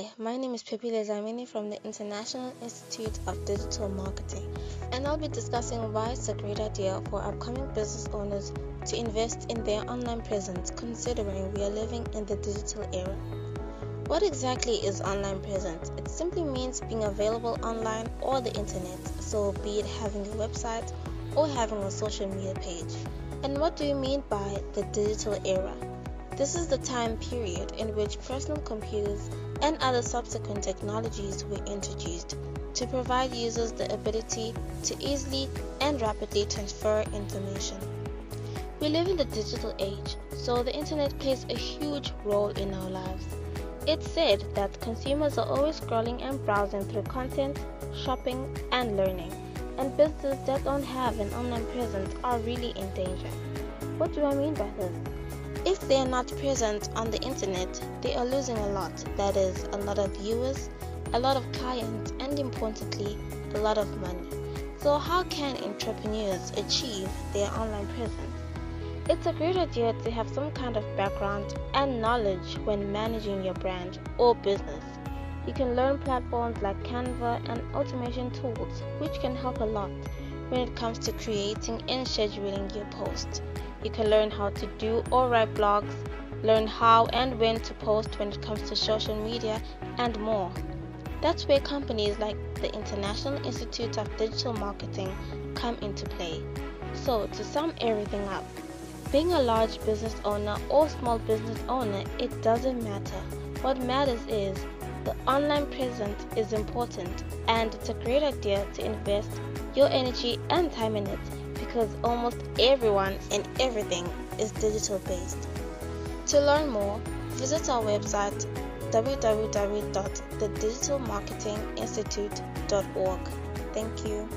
Hi, my name is Pepile Zamini from the International Institute of Digital Marketing, and I'll be discussing why it's a great idea for upcoming business owners to invest in their online presence considering we are living in the digital era. What exactly is online presence? It simply means being available online or the internet, so be it having a website or having a social media page. And what do you mean by the digital era? This is the time period in which personal computers and other subsequent technologies were introduced to provide users the ability to easily and rapidly transfer information. We live in the digital age, so the internet plays a huge role in our lives. It's said that consumers are always scrolling and browsing through content, shopping, and learning, and businesses that don't have an online presence are really in danger. What do I mean by this? If they are not present on the internet, they are losing a lot. That is, a lot of viewers, a lot of clients, and importantly, a lot of money. So, how can entrepreneurs achieve their online presence? It's a great idea to have some kind of background and knowledge when managing your brand or business. You can learn platforms like Canva and automation tools, which can help a lot when it comes to creating and scheduling your posts. You can learn how to do or write blogs, learn how and when to post when it comes to social media, and more. That's where companies like the International Institute of Digital Marketing come into play. So, to sum everything up, being a large business owner or small business owner, it doesn't matter. What matters is the online presence is important and it's a great idea to invest your energy and time in it because almost everyone and everything is digital based. To learn more, visit our website www.thedigitalmarketinginstitute.org. Thank you.